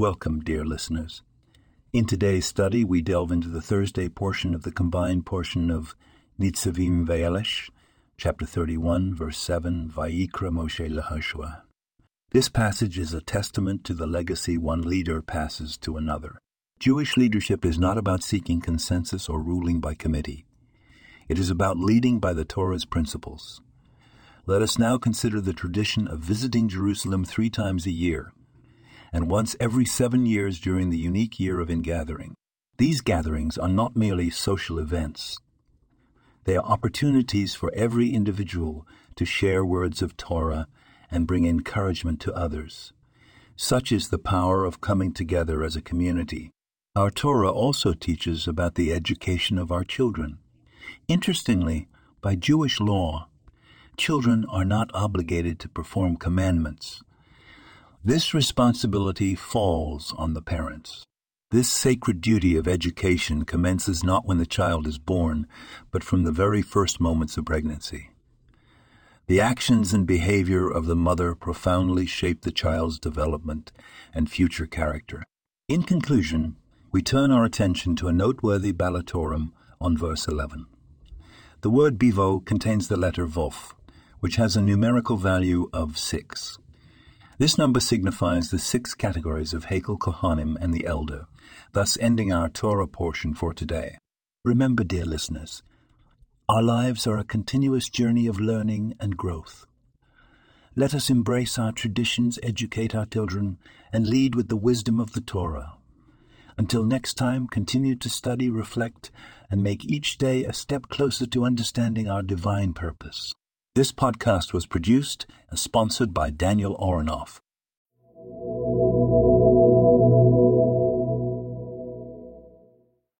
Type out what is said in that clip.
Welcome, dear listeners. In today's study, we delve into the Thursday portion of the combined portion of Nitzavim Vayelech, chapter 31, verse 7, Vayikra Moshe Lahoshua. This passage is a testament to the legacy one leader passes to another. Jewish leadership is not about seeking consensus or ruling by committee. It is about leading by the Torah's principles. Let us now consider the tradition of visiting Jerusalem three times a year and once every seven years during the unique year of ingathering. These gatherings are not merely social events. They are opportunities for every individual to share words of Torah and bring encouragement to others. Such is the power of coming together as a community. Our Torah also teaches about the education of our children. Interestingly, by Jewish law, children are not obligated to perform commandments, this responsibility falls on the parents. This sacred duty of education commences not when the child is born, but from the very first moments of pregnancy. The actions and behavior of the mother profoundly shape the child's development and future character. In conclusion, we turn our attention to a noteworthy Baal HaTurim on verse 11. The word bivo contains the letter Vof, which has a numerical value of 6. This number signifies the six categories of Hakhel Kohanim and the Elder, thus ending our Torah portion for today. Remember, dear listeners, our lives are a continuous journey of learning and growth. Let us embrace our traditions, educate our children, and lead with the wisdom of the Torah. Until next time, continue to study, reflect, and make each day a step closer to understanding our divine purpose. This podcast was produced and sponsored by Daniel Oranoff.